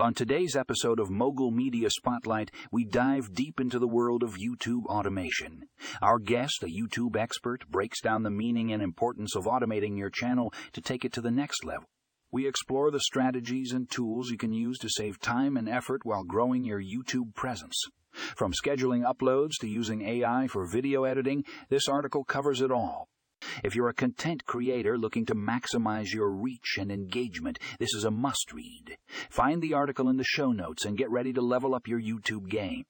On today's episode of Mogul Media Spotlight, we dive deep into the world of YouTube automation. Our guest, a YouTube expert, breaks down the meaning and importance of automating your channel to take it to the next level. We explore the strategies and tools you can use to save time and effort while growing your YouTube presence. From scheduling uploads to using AI for video editing, this article covers it all. If you're a content creator looking to maximize your reach and engagement, this is a must read. Find the article in the show notes and get ready to level up your YouTube game.